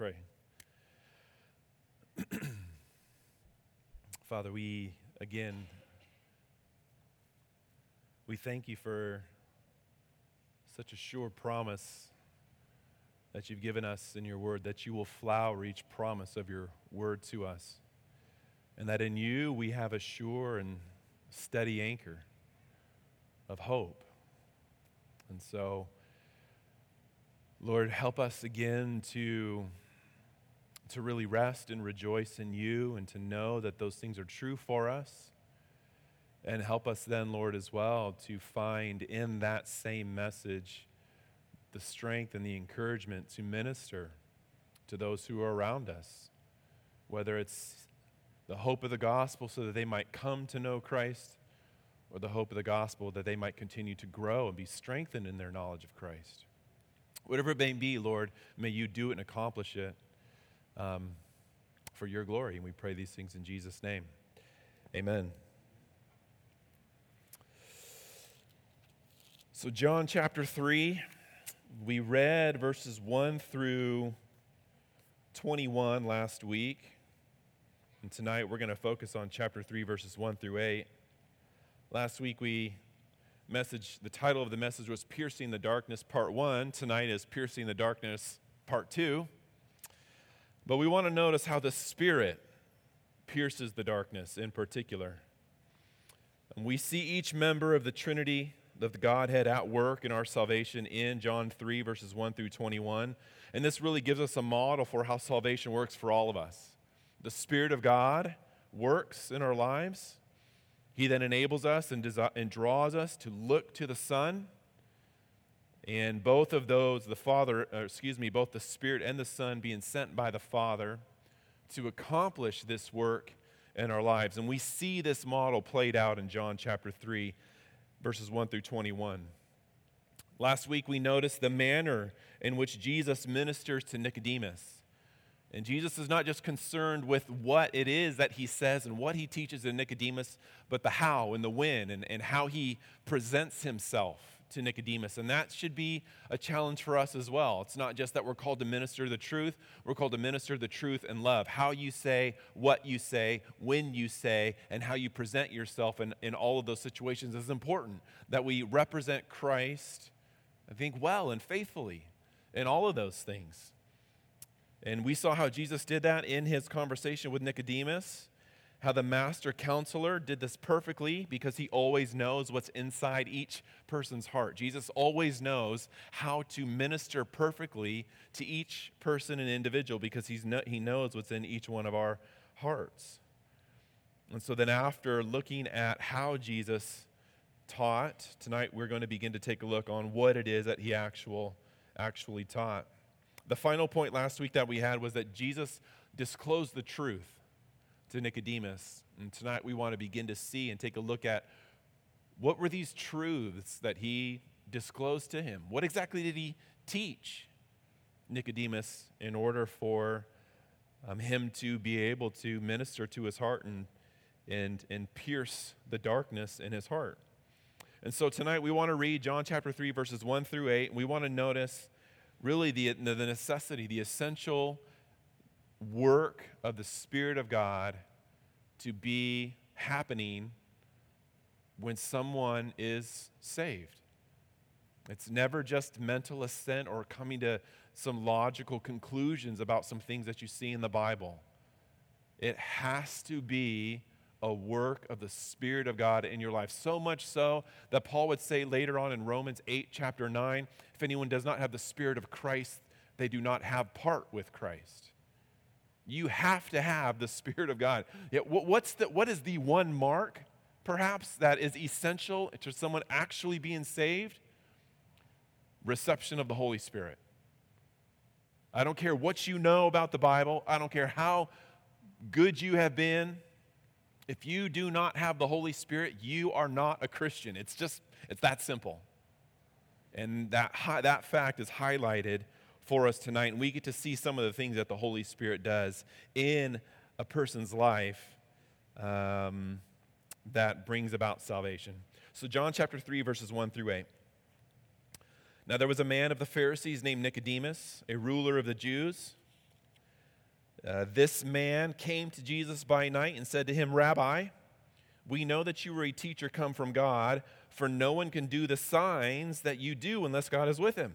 pray. Father, we again, we thank you for such a sure promise that you've given us in your word, that you will flower each promise of your word to us, and that in you we have a sure and steady anchor of hope. And so, Lord, help us again to, to really rest and rejoice in you and to know that those things are true for us. And help us then, Lord, as well, to find in that same message the strength and the encouragement to minister to those who are around us, whether it's the hope of the gospel so that they might come to know Christ, or the hope of the gospel that they might continue to grow and be strengthened in their knowledge of Christ. Whatever it may be, Lord, may you do it and accomplish it um, for your glory. And we pray these things in Jesus' name. Amen. So, John chapter 3, we read verses 1 through 21 last week. And tonight we're going to focus on chapter 3, verses 1 through 8. Last week we message the title of the message was Piercing the Darkness Part 1. Tonight is Piercing the Darkness Part 2. But we want to notice how the Spirit pierces the darkness in particular. And we see each member of the Trinity of the Godhead at work in our salvation in John 3, verses 1 through 21. And this really gives us a model for how salvation works for all of us. The Spirit of God works in our lives he then enables us and, desi- and draws us to look to the Son. And both of those, the Father, uh, excuse me, both the Spirit and the Son being sent by the Father to accomplish this work in our lives. And we see this model played out in John chapter 3, verses 1 through 21. Last week we noticed the manner in which Jesus ministers to Nicodemus. And Jesus is not just concerned with what it is that he says and what he teaches in Nicodemus, but the how and the when and, and how he presents himself to Nicodemus. And that should be a challenge for us as well. It's not just that we're called to minister the truth, we're called to minister the truth and love. How you say, what you say, when you say, and how you present yourself in, in all of those situations is important. That we represent Christ, I think, well and faithfully in all of those things. And we saw how Jesus did that in his conversation with Nicodemus, how the master counselor did this perfectly because he always knows what's inside each person's heart. Jesus always knows how to minister perfectly to each person and individual because he's no, he knows what's in each one of our hearts. And so then, after looking at how Jesus taught, tonight we're going to begin to take a look on what it is that he actual, actually taught. The final point last week that we had was that Jesus disclosed the truth to Nicodemus. And tonight we want to begin to see and take a look at what were these truths that he disclosed to him? What exactly did he teach Nicodemus in order for um, him to be able to minister to his heart and, and, and pierce the darkness in his heart? And so tonight we want to read John chapter 3, verses 1 through 8. And we want to notice really the, the necessity, the essential work of the Spirit of God to be happening when someone is saved. It's never just mental assent or coming to some logical conclusions about some things that you see in the Bible. It has to be a work of the Spirit of God in your life. So much so that Paul would say later on in Romans 8, chapter 9, if anyone does not have the Spirit of Christ, they do not have part with Christ. You have to have the Spirit of God. Yet, what's the, what is the one mark, perhaps, that is essential to someone actually being saved? Reception of the Holy Spirit. I don't care what you know about the Bible, I don't care how good you have been if you do not have the Holy Spirit, you are not a Christian. It's just, it's that simple. And that, that fact is highlighted for us tonight. And we get to see some of the things that the Holy Spirit does in a person's life um, that brings about salvation. So, John chapter 3, verses 1 through 8. Now, there was a man of the Pharisees named Nicodemus, a ruler of the Jews. Uh, this man came to Jesus by night and said to him, Rabbi, we know that you are a teacher come from God, for no one can do the signs that you do unless God is with him.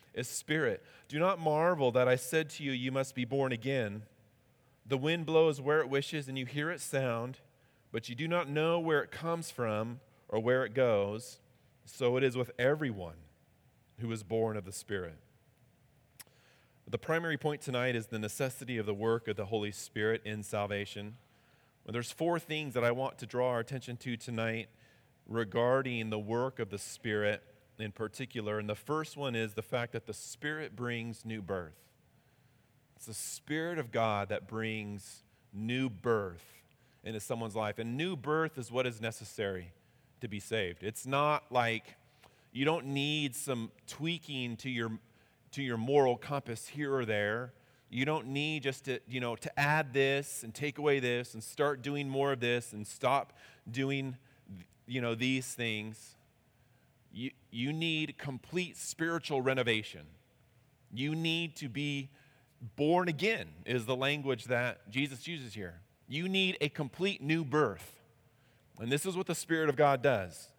is spirit. Do not marvel that I said to you, You must be born again. The wind blows where it wishes, and you hear its sound, but you do not know where it comes from or where it goes. So it is with everyone who is born of the Spirit. The primary point tonight is the necessity of the work of the Holy Spirit in salvation. Well, there's four things that I want to draw our attention to tonight regarding the work of the Spirit in particular. And the first one is the fact that the Spirit brings new birth. It's the Spirit of God that brings new birth into someone's life. And new birth is what is necessary to be saved. It's not like you don't need some tweaking to your, to your moral compass here or there. You don't need just to, you know, to add this and take away this and start doing more of this and stop doing you know, these things, you, you need complete spiritual renovation. You need to be born again, is the language that Jesus uses here. You need a complete new birth. And this is what the Spirit of God does.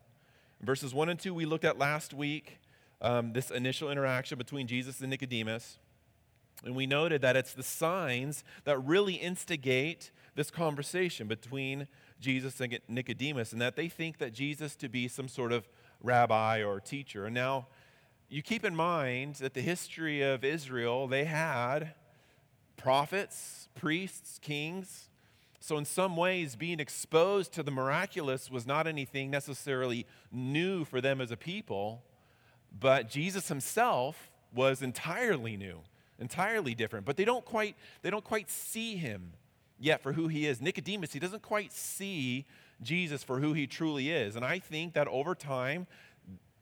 Verses 1 and 2, we looked at last week um, this initial interaction between Jesus and Nicodemus. And we noted that it's the signs that really instigate this conversation between Jesus and Nicodemus, and that they think that Jesus to be some sort of rabbi or teacher. And now, you keep in mind that the history of Israel, they had prophets, priests, kings. So, in some ways, being exposed to the miraculous was not anything necessarily new for them as a people, but Jesus himself was entirely new, entirely different. But they don't quite, they don't quite see him yet for who he is. Nicodemus, he doesn't quite see Jesus for who he truly is. And I think that over time,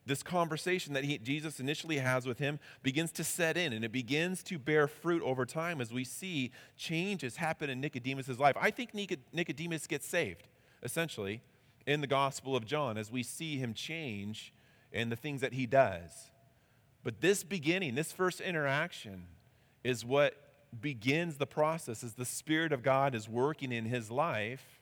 this conversation that he, Jesus initially has with him begins to set in and it begins to bear fruit over time as we see changes happen in Nicodemus' life. I think Nicodemus gets saved, essentially, in the Gospel of John as we see him change in the things that he does. But this beginning, this first interaction, is what begins the process as the Spirit of God is working in his life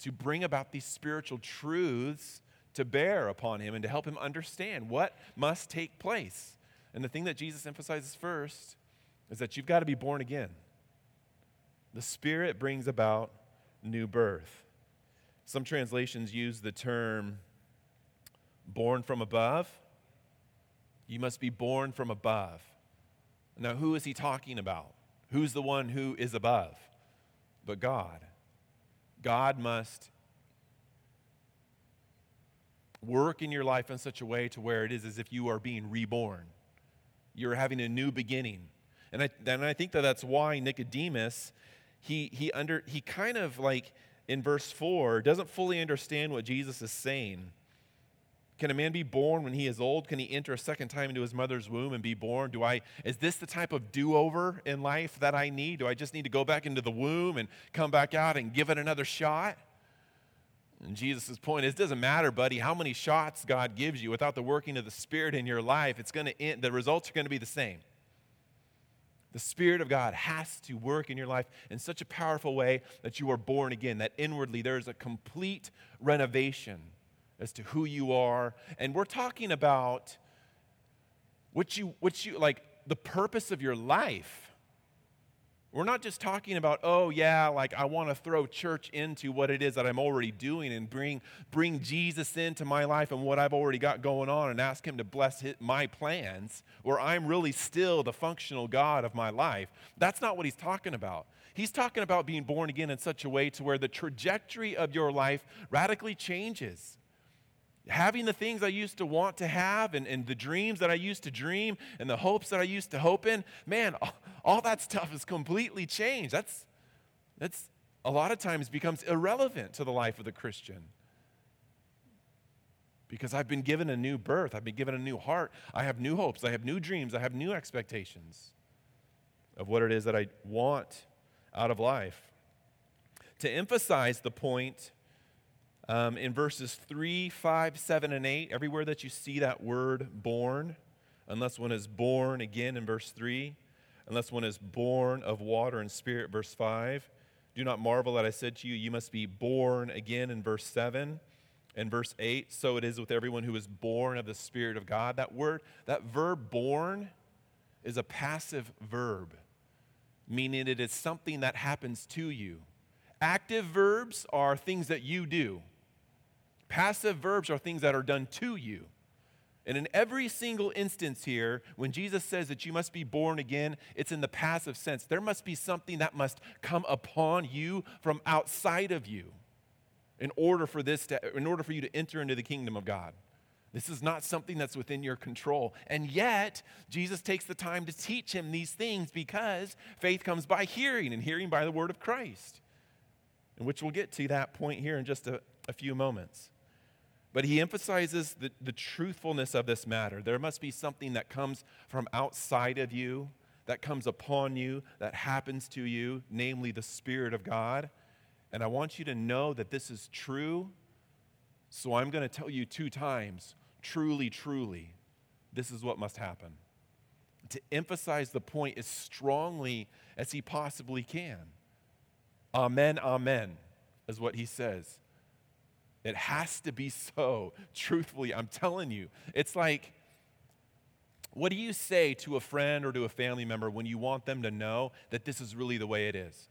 to bring about these spiritual truths to bear upon him and to help him understand what must take place. And the thing that Jesus emphasizes first is that you've got to be born again. The Spirit brings about new birth. Some translations use the term born from above. You must be born from above. Now, who is he talking about? Who's the one who is above? But God. God must work in your life in such a way to where it is as if you are being reborn. You're having a new beginning. And I, and I think that that's why Nicodemus, he, he, under, he kind of like in verse 4 doesn't fully understand what Jesus is saying. Can a man be born when he is old? Can he enter a second time into his mother's womb and be born? Do I is this the type of do-over in life that I need? Do I just need to go back into the womb and come back out and give it another shot? And Jesus' point is, it doesn't matter, buddy, how many shots God gives you without the working of the Spirit in your life, it's to end, the results are going to be the same. The Spirit of God has to work in your life in such a powerful way that you are born again, that inwardly there is a complete renovation as to who you are. And we're talking about what you, what you, like the purpose of your life. We're not just talking about, oh, yeah, like I want to throw church into what it is that I'm already doing and bring, bring Jesus into my life and what I've already got going on and ask Him to bless his, my plans, where I'm really still the functional God of my life. That's not what He's talking about. He's talking about being born again in such a way to where the trajectory of your life radically changes having the things I used to want to have and, and the dreams that I used to dream and the hopes that I used to hope in, man, all, all that stuff has completely changed. That's, that's a lot of times becomes irrelevant to the life of the Christian. Because I've been given a new birth, I've been given a new heart, I have new hopes, I have new dreams, I have new expectations of what it is that I want out of life. To emphasize the point, um, in verses 3, 5, 7, and 8, everywhere that you see that word born, unless one is born again in verse 3, unless one is born of water and spirit, verse 5. Do not marvel that I said to you, you must be born again in verse 7 and verse 8. So it is with everyone who is born of the Spirit of God. That word, that verb born, is a passive verb, meaning it is something that happens to you. Active verbs are things that you do. Passive verbs are things that are done to you. And in every single instance here, when Jesus says that you must be born again, it's in the passive sense. There must be something that must come upon you from outside of you in order for this to, in order for you to enter into the kingdom of God. This is not something that's within your control. And yet, Jesus takes the time to teach him these things because faith comes by hearing and hearing by the word of Christ. And which we'll get to that point here in just a, a few moments. But he emphasizes the, the truthfulness of this matter. There must be something that comes from outside of you, that comes upon you, that happens to you, namely the Spirit of God. And I want you to know that this is true. So I'm going to tell you two times truly, truly, this is what must happen. To emphasize the point as strongly as he possibly can. Amen, amen, is what he says. It has to be so. Truthfully, I'm telling you. It's like, what do you say to a friend or to a family member when you want them to know that this is really the way it is?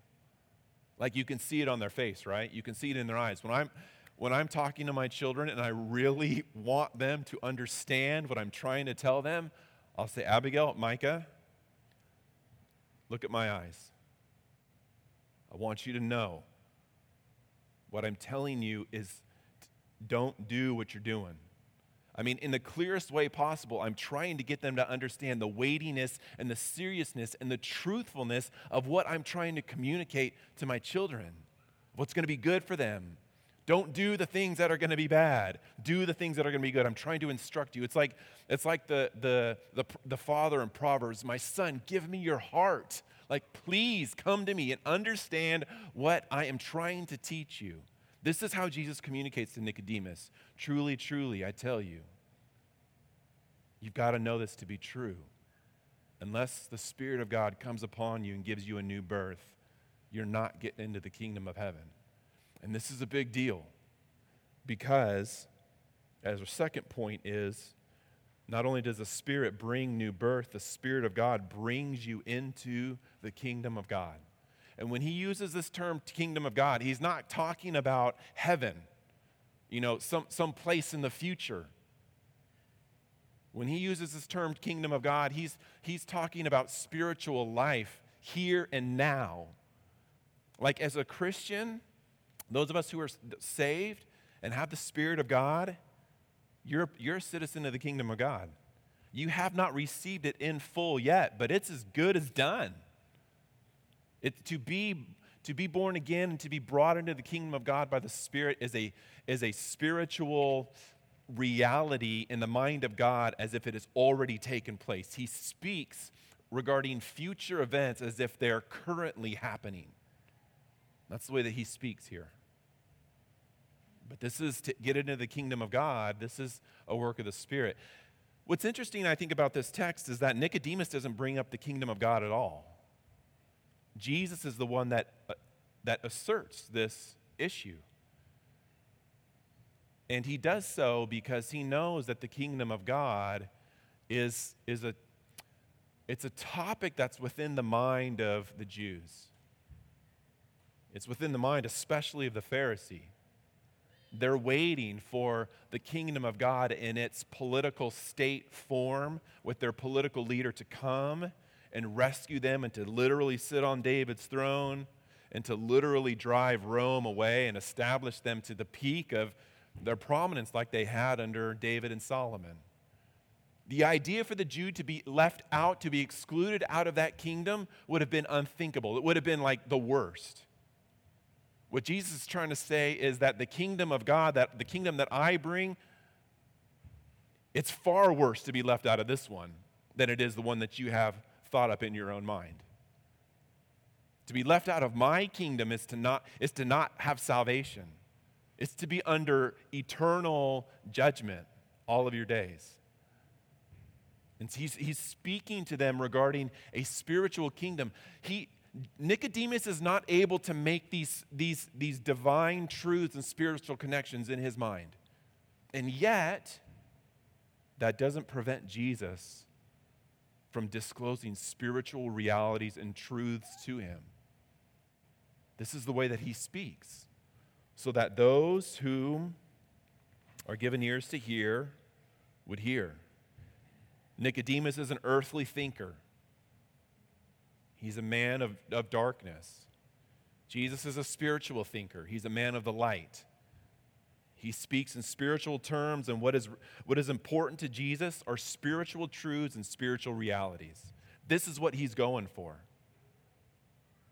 Like you can see it on their face, right? You can see it in their eyes. When I'm when I'm talking to my children and I really want them to understand what I'm trying to tell them, I'll say, Abigail, Micah, look at my eyes. I want you to know what I'm telling you is don't do what you're doing. I mean, in the clearest way possible, I'm trying to get them to understand the weightiness and the seriousness and the truthfulness of what I'm trying to communicate to my children, what's going to be good for them. Don't do the things that are going to be bad. Do the things that are going to be good. I'm trying to instruct you. It's like, it's like the, the, the, the father in Proverbs My son, give me your heart. Like, please come to me and understand what I am trying to teach you. This is how Jesus communicates to Nicodemus. Truly, truly, I tell you, you've got to know this to be true. Unless the Spirit of God comes upon you and gives you a new birth, you're not getting into the kingdom of heaven. And this is a big deal because, as our second point is, not only does the Spirit bring new birth, the Spirit of God brings you into the kingdom of God. And when he uses this term kingdom of God, he's not talking about heaven, you know, some, some place in the future. When he uses this term kingdom of God, he's, he's talking about spiritual life here and now. Like as a Christian, those of us who are saved and have the Spirit of God, you're, you're a citizen of the kingdom of God. You have not received it in full yet, but it's as good as done. It, to, be, to be born again and to be brought into the kingdom of God by the Spirit is a, is a spiritual reality in the mind of God as if it has already taken place. He speaks regarding future events as if they're currently happening. That's the way that he speaks here. But this is to get into the kingdom of God, this is a work of the Spirit. What's interesting, I think, about this text is that Nicodemus doesn't bring up the kingdom of God at all. Jesus is the one that, uh, that asserts this issue. And he does so because he knows that the kingdom of God is, is a, it's a topic that's within the mind of the Jews. It's within the mind, especially of the Pharisee. They're waiting for the kingdom of God in its political state form with their political leader to come and rescue them and to literally sit on David's throne and to literally drive Rome away and establish them to the peak of their prominence like they had under David and Solomon. The idea for the Jew to be left out, to be excluded out of that kingdom, would have been unthinkable. It would have been like the worst. What Jesus is trying to say is that the kingdom of God, that the kingdom that I bring, it's far worse to be left out of this one than it is the one that you have thought up in your own mind. To be left out of my kingdom is to not, is to not have salvation. It's to be under eternal judgment all of your days. And he's, he's speaking to them regarding a spiritual kingdom. He, Nicodemus is not able to make these, these, these divine truths and spiritual connections in his mind. And yet, that doesn't prevent Jesus from disclosing spiritual realities and truths to him. This is the way that he speaks, so that those who are given ears to hear would hear. Nicodemus is an earthly thinker, he's a man of, of darkness. Jesus is a spiritual thinker, he's a man of the light. He speaks in spiritual terms, and what is, what is important to Jesus are spiritual truths and spiritual realities. This is what he's going for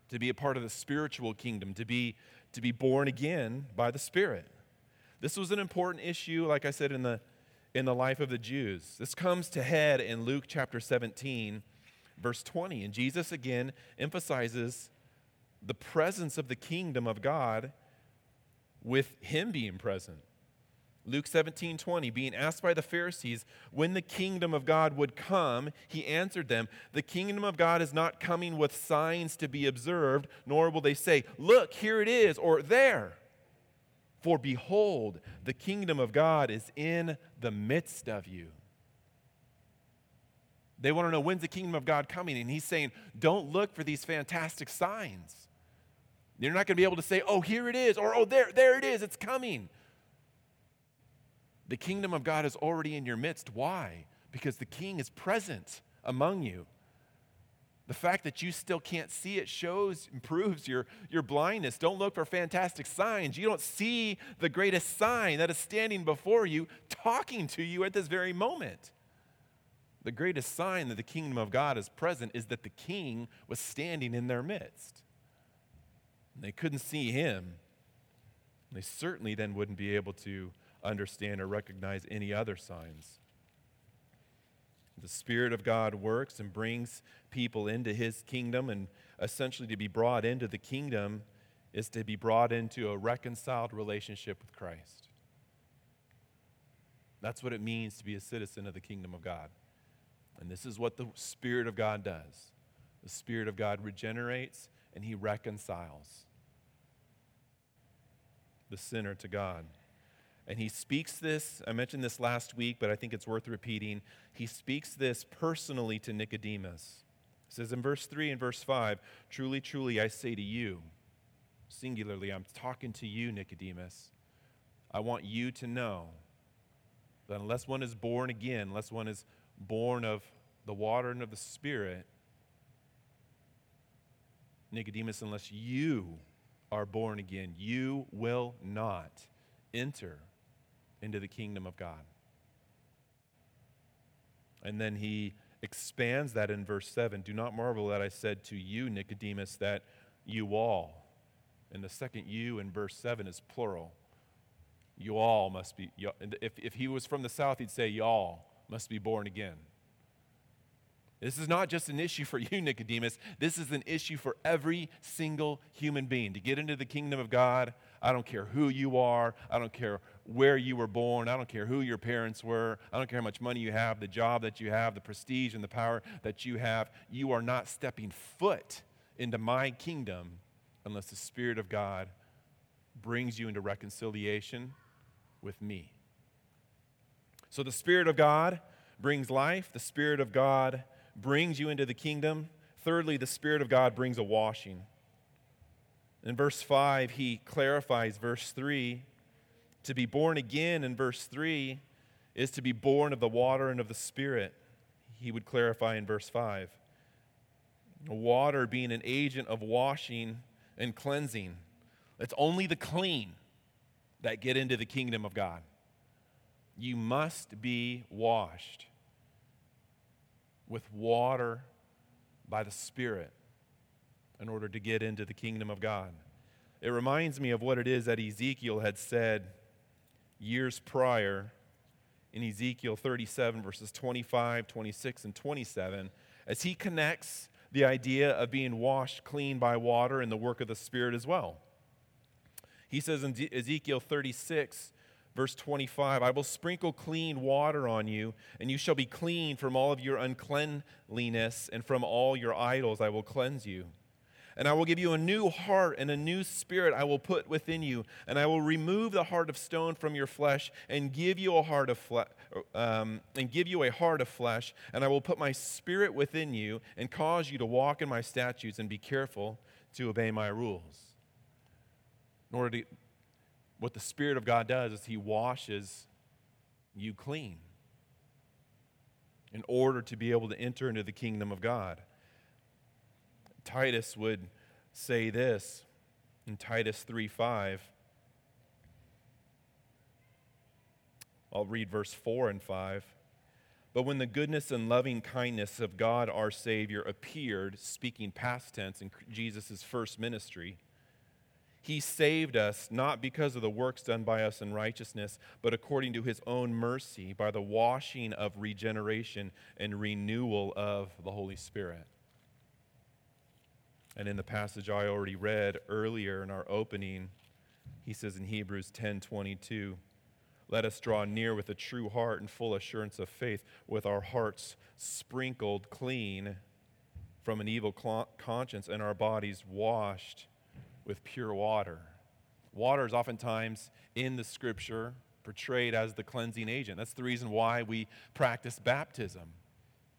to be a part of the spiritual kingdom, to be, to be born again by the Spirit. This was an important issue, like I said, in the, in the life of the Jews. This comes to head in Luke chapter 17, verse 20. And Jesus again emphasizes the presence of the kingdom of God with him being present. Luke 17, 20, being asked by the Pharisees when the kingdom of God would come, he answered them, The kingdom of God is not coming with signs to be observed, nor will they say, Look, here it is, or there. For behold, the kingdom of God is in the midst of you. They want to know when's the kingdom of God coming, and he's saying, Don't look for these fantastic signs. You're not going to be able to say, Oh, here it is, or Oh, there, there it is, it's coming. The kingdom of God is already in your midst. Why? Because the king is present among you. The fact that you still can't see it shows and proves your, your blindness. Don't look for fantastic signs. You don't see the greatest sign that is standing before you, talking to you at this very moment. The greatest sign that the kingdom of God is present is that the king was standing in their midst. They couldn't see him. They certainly then wouldn't be able to understand or recognize any other signs. The Spirit of God works and brings people into His kingdom, and essentially to be brought into the kingdom is to be brought into a reconciled relationship with Christ. That's what it means to be a citizen of the kingdom of God. And this is what the Spirit of God does. The Spirit of God regenerates and He reconciles the sinner to God. And he speaks this, I mentioned this last week, but I think it's worth repeating. He speaks this personally to Nicodemus. He says in verse 3 and verse 5 Truly, truly, I say to you, singularly, I'm talking to you, Nicodemus. I want you to know that unless one is born again, unless one is born of the water and of the Spirit, Nicodemus, unless you are born again, you will not enter into the kingdom of God. And then he expands that in verse 7 Do not marvel that I said to you, Nicodemus, that you all. And the second you in verse 7 is plural. You all must be, if, if he was from the south, he'd say, Y'all must be born again. This is not just an issue for you, Nicodemus. This is an issue for every single human being. To get into the kingdom of God, I don't care who you are. I don't care where you were born. I don't care who your parents were. I don't care how much money you have, the job that you have, the prestige and the power that you have. You are not stepping foot into my kingdom unless the Spirit of God brings you into reconciliation with me. So the Spirit of God brings life, the Spirit of God brings you into the kingdom. Thirdly, the Spirit of God brings a washing. In verse 5, he clarifies verse 3. To be born again in verse 3 is to be born of the water and of the Spirit. He would clarify in verse 5. Water being an agent of washing and cleansing. It's only the clean that get into the kingdom of God. You must be washed with water by the Spirit in order to get into the kingdom of God. it reminds me of what it is that Ezekiel had said years prior in Ezekiel 37, verses 25, 26, and 27, as he connects the idea of being washed clean by water and the work of the Spirit as well. He says in Ezekiel 36, verse 25, I will sprinkle clean water on you, and you shall be clean from all of your uncleanliness, and from all your idols I will cleanse you. And I will give you a new heart and a new spirit I will put within you. And I will remove the heart of stone from your flesh and give you a heart of flesh. Um, and give you a heart of flesh, and I will put my spirit within you and cause you to walk in my statutes and be careful to obey my rules. In order to, what the Spirit of God does is He washes you clean in order to be able to enter into the kingdom of God. Titus would say this in Titus 3 5. I'll read verse 4 and 5. But when the goodness and loving kindness of God our Savior appeared, speaking past tense in Jesus' first ministry, he saved us not because of the works done by us in righteousness, but according to his own mercy by the washing of regeneration and renewal of the Holy Spirit. And in the passage I already read earlier in our opening, he says in Hebrews 10:22, "Let us draw near with a true heart and full assurance of faith, with our hearts sprinkled clean from an evil conscience and our bodies washed with pure water." Water is oftentimes in the scripture portrayed as the cleansing agent. That's the reason why we practice baptism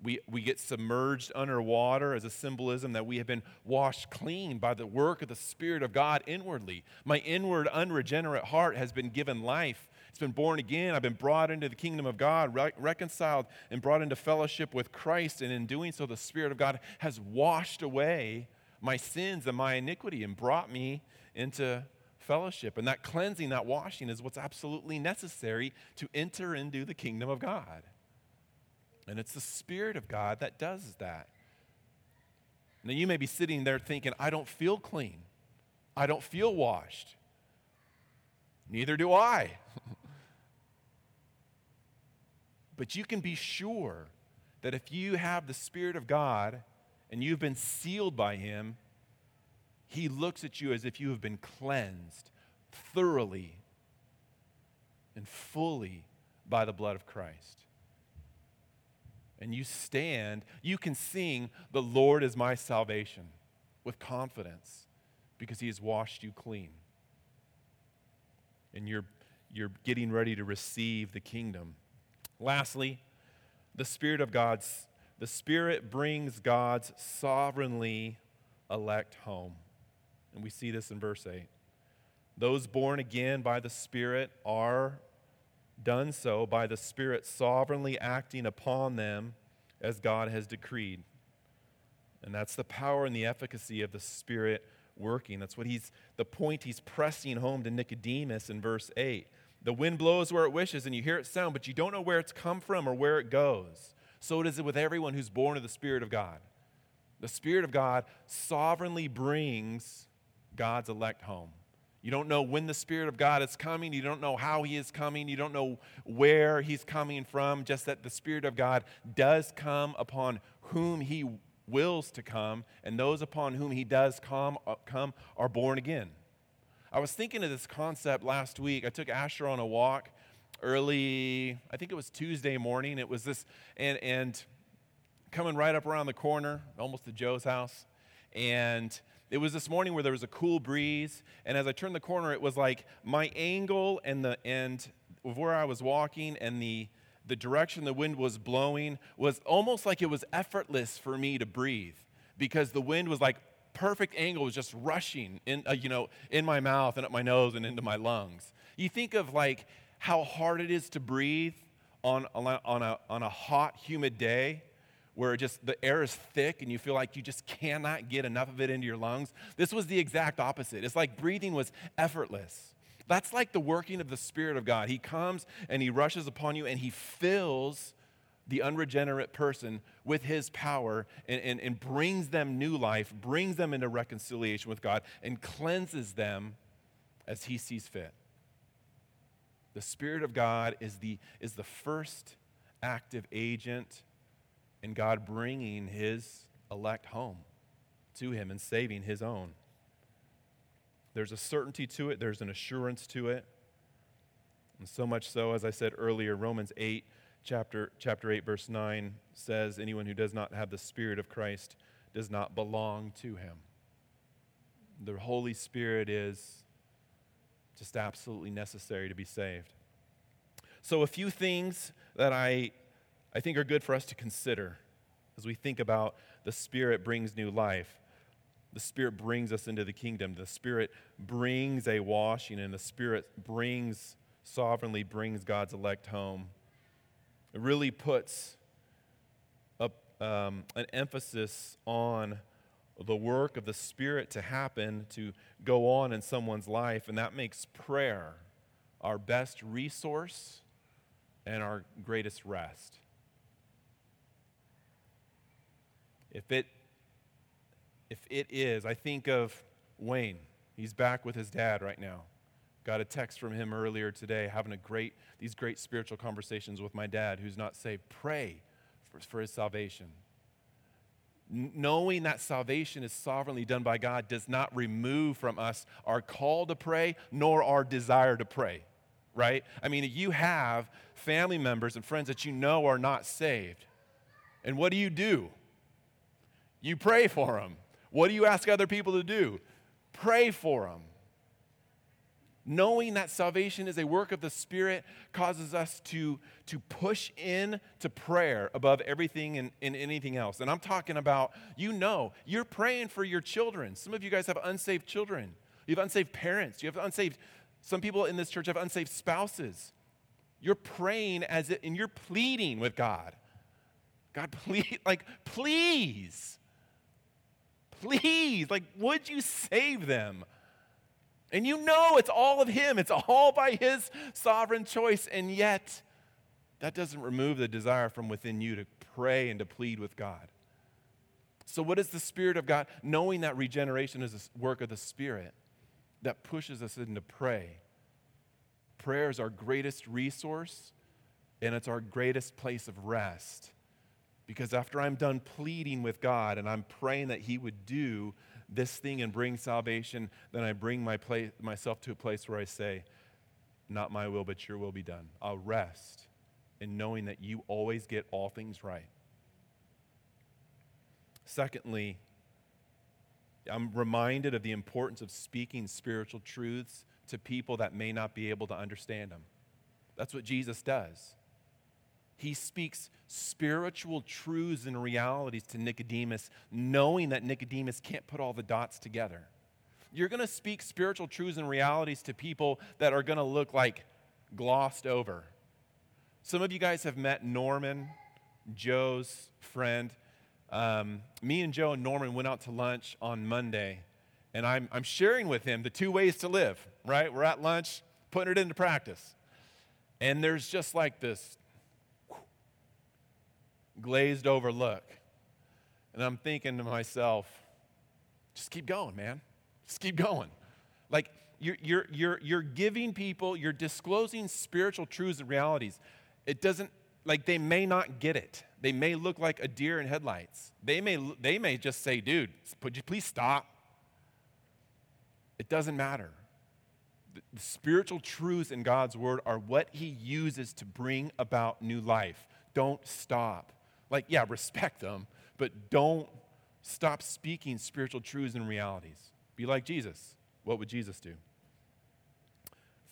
we, we get submerged underwater as a symbolism that we have been washed clean by the work of the Spirit of God inwardly. My inward, unregenerate heart has been given life. It's been born again. I've been brought into the kingdom of God, re- reconciled, and brought into fellowship with Christ. And in doing so, the Spirit of God has washed away my sins and my iniquity and brought me into fellowship. And that cleansing, that washing, is what's absolutely necessary to enter into the kingdom of God. And it's the Spirit of God that does that. Now, you may be sitting there thinking, I don't feel clean. I don't feel washed. Neither do I. but you can be sure that if you have the Spirit of God and you've been sealed by Him, He looks at you as if you have been cleansed thoroughly and fully by the blood of Christ and you stand, you can sing, The Lord is my salvation with confidence because he has washed you clean. And you're, you're getting ready to receive the kingdom. Lastly, the Spirit of God's, the Spirit brings God's sovereignly elect home. And we see this in verse 8. Those born again by the Spirit are done so by the Spirit sovereignly acting upon them as God has decreed. And that's the power and the efficacy of the Spirit working. That's what he's, the point he's pressing home to Nicodemus in verse 8. The wind blows where it wishes, and you hear it sound, but you don't know where it's come from or where it goes. So it is with everyone who's born of the Spirit of God. The Spirit of God sovereignly brings God's elect home. You don't know when the Spirit of God is coming. You don't know how He is coming. You don't know where He's coming from. Just that the Spirit of God does come upon whom He wills to come, and those upon whom He does come, uh, come are born again. I was thinking of this concept last week. I took Asher on a walk early, I think it was Tuesday morning. It was this, and, and coming right up around the corner, almost to Joe's house. And it was this morning where there was a cool breeze, and as I turned the corner, it was like my angle and the end of where I was walking and the the direction the wind was blowing was almost like it was effortless for me to breathe because the wind was like perfect angle was just rushing in uh, you know in my mouth and up my nose and into my lungs you think of like how hard it is to breathe on, on, a, on a hot humid day where just the air is thick and you feel like you just cannot get enough of it into your lungs. This was the exact opposite. It's like breathing was effortless. That's like the working of the Spirit of God. He comes and He rushes upon you and He fills the unregenerate person with his power and, and, and brings them new life, brings them into reconciliation with God, and cleanses them as he sees fit. The Spirit of God is the, is the first active agent in God bringing his elect home to him and saving his own. There's a certainty to it, there's an assurance to it. And so much so, as I said earlier, Romans 8 chapter, chapter 8, verse 9 says, Anyone who does not have the Spirit of Christ does not belong to him. The Holy Spirit is just absolutely necessary to be saved. So, a few things that I, I think are good for us to consider as we think about the Spirit brings new life. The Spirit brings us into the kingdom. The Spirit brings a washing, and the Spirit brings, sovereignly brings God's elect home. It really puts a, um, an emphasis on the work of the Spirit to happen, to go on in someone's life, and that makes prayer our best resource and our greatest rest. If it, if it is, I think of Wayne. He's back with his dad right now. Got a text from him earlier today, having a great, these great spiritual conversations with my dad who's not saved. Pray for, for his salvation. Knowing that salvation is sovereignly done by God does not remove from us our call to pray nor our desire to pray, right? I mean, you have family members and friends that you know are not saved. And what do you do? You pray for them. What do you ask other people to do? Pray for them. Knowing that salvation is a work of the Spirit causes us to, to push in to prayer above everything and, and anything else. And I'm talking about, you know, you're praying for your children. Some of you guys have unsaved children. You have unsaved parents. You have unsaved, some people in this church have unsaved spouses. You're praying as it, and you're pleading with God. God, please, like, please, please, like, would you save them? And you know it's all of Him, it's all by His sovereign choice. And yet, that doesn't remove the desire from within you to pray and to plead with God. So, what is the Spirit of God? Knowing that regeneration is a work of the Spirit that pushes us into pray. Prayer is our greatest resource and it's our greatest place of rest. Because after I'm done pleading with God and I'm praying that He would do this thing and bring salvation, then I bring my place, myself to a place where I say, Not my will, but your will be done. I'll rest in knowing that you always get all things right. Secondly, I'm reminded of the importance of speaking spiritual truths to people that may not be able to understand them. That's what Jesus does. He speaks spiritual truths and realities to Nicodemus, knowing that Nicodemus can't put all the dots together. You're going to speak spiritual truths and realities to people that are going to look like glossed over. Some of you guys have met Norman, Joe's friend. Um, me and Joe and Norman went out to lunch on Monday, and I'm, I'm sharing with him the two ways to live, right? We're at lunch, putting it into practice. And there's just like this glazed over look. And I'm thinking to myself, just keep going, man. Just keep going. Like you're, you're, you're, you're giving people, you're disclosing spiritual truths and realities. It doesn't, like they may not get it. They may look like a deer in headlights. They may, they may just say, dude, would you please stop? It doesn't matter. The, the spiritual truths in God's word are what he uses to bring about new life. Don't stop. Like, yeah, respect them, but don't stop speaking spiritual truths and realities. Be like Jesus. What would Jesus do?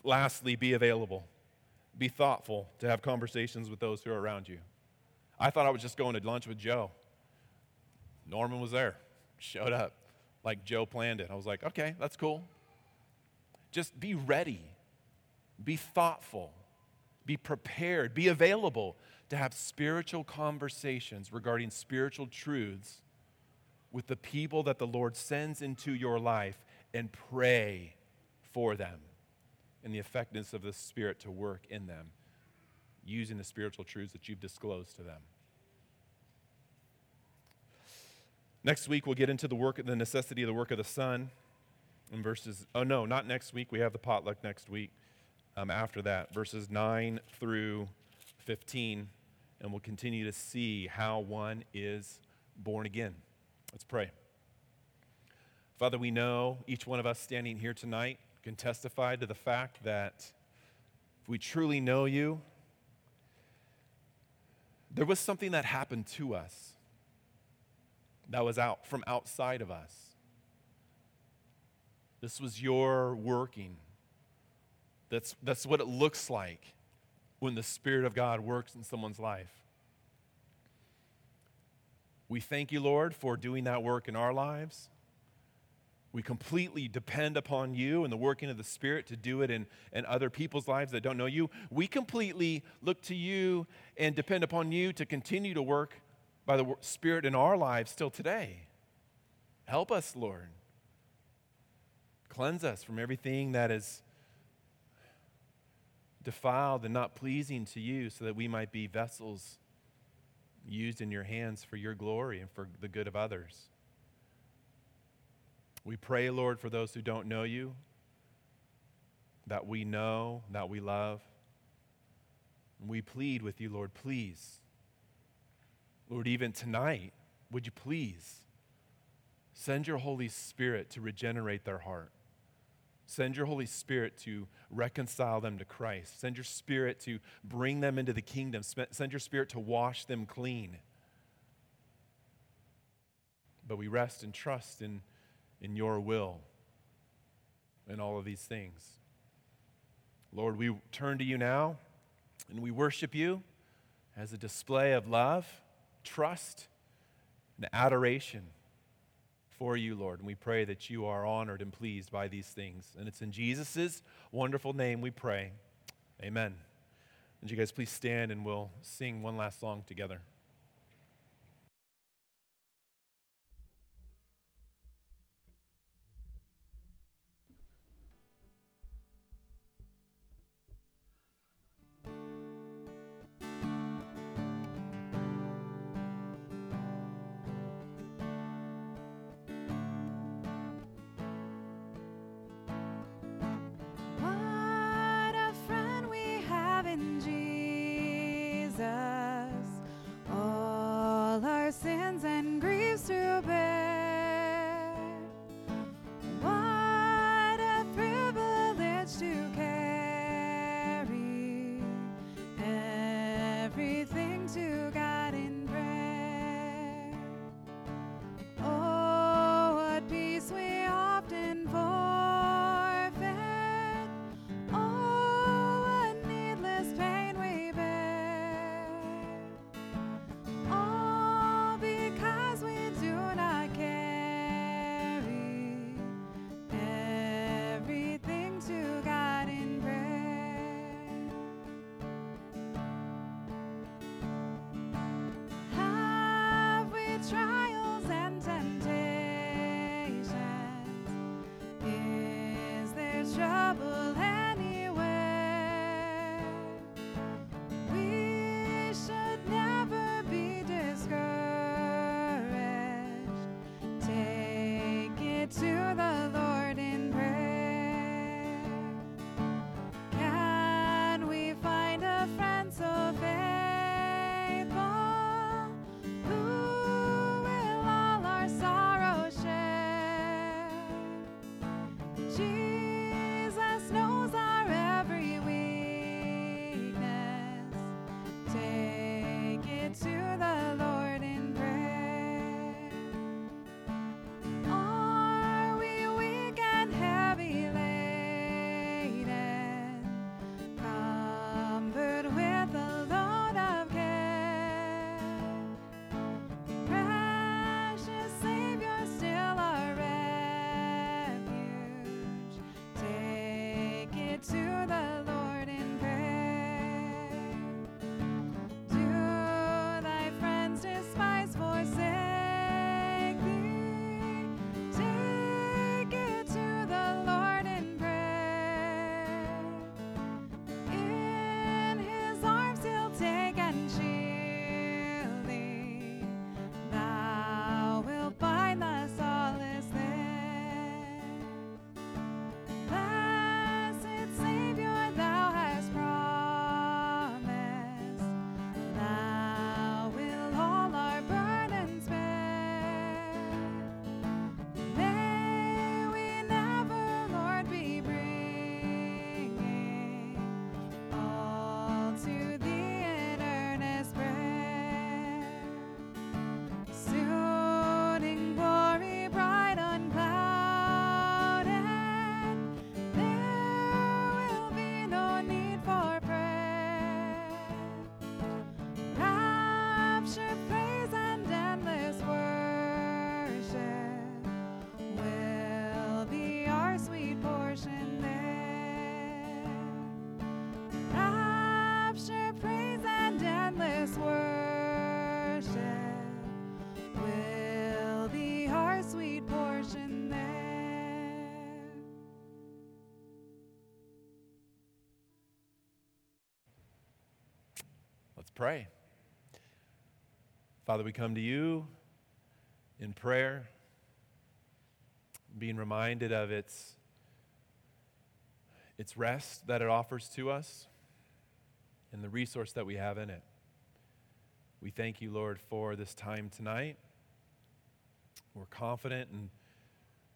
Lastly, be available. Be thoughtful to have conversations with those who are around you. I thought I was just going to lunch with Joe. Norman was there, showed up like Joe planned it. I was like, okay, that's cool. Just be ready, be thoughtful, be prepared, be available to have spiritual conversations regarding spiritual truths with the people that the Lord sends into your life and pray for them and the effectiveness of the Spirit to work in them. using the spiritual truths that you've disclosed to them. Next week, we'll get into the work, the necessity of the work of the Son in verses, oh no, not next week. We have the potluck next week. Um, after that, verses 9 through 15, and we'll continue to see how one is born again. Let's pray. Father, we know each one of us standing here tonight can testify to the fact that if we truly know you, there was something that happened to us that was out from outside of us. This was your working. That's, that's what it looks like when the Spirit of God works in someone's life. We thank you, Lord, for doing that work in our lives. We completely depend upon you and the working of the Spirit to do it in, in other people's lives that don't know you. We completely look to you and depend upon you to continue to work by the Spirit in our lives still today. Help us, Lord. Cleanse us from everything that is defiled and not pleasing to you so that we might be vessels used in your hands for your glory and for the good of others. We pray, Lord, for those who don't know you, that we know, that we love. We plead with you, Lord, please Lord, even tonight, would you please send your Holy Spirit to regenerate their heart? Send your Holy Spirit to reconcile them to Christ. Send your Spirit to bring them into the kingdom. Send your Spirit to wash them clean. But we rest and trust in, in your will in all of these things. Lord, we turn to you now and we worship you as a display of love trust and adoration for you, Lord. And we pray that you are honored and pleased by these things. And it's in Jesus' wonderful name we pray. Amen. Would you guys please stand and we'll sing one last song together. sweet portion there. Let's pray. Father, we come to you in prayer, being reminded of its, its rest that it offers to us and the resource that we have in it. We thank you, Lord, for this time tonight. We're confident and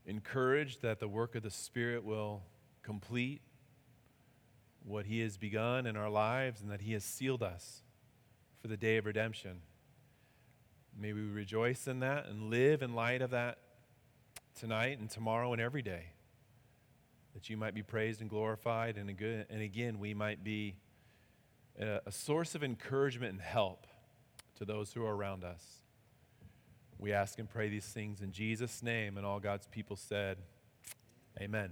encouraged that the work of the Spirit will complete what He has begun in our lives and that He has sealed us for the day of redemption. May we rejoice in that and live in light of that tonight and tomorrow and every day. That you might be praised and glorified, and, good, and again, we might be a source of encouragement and help to those who are around us. We ask and pray these things in Jesus' name, and all God's people said, Amen.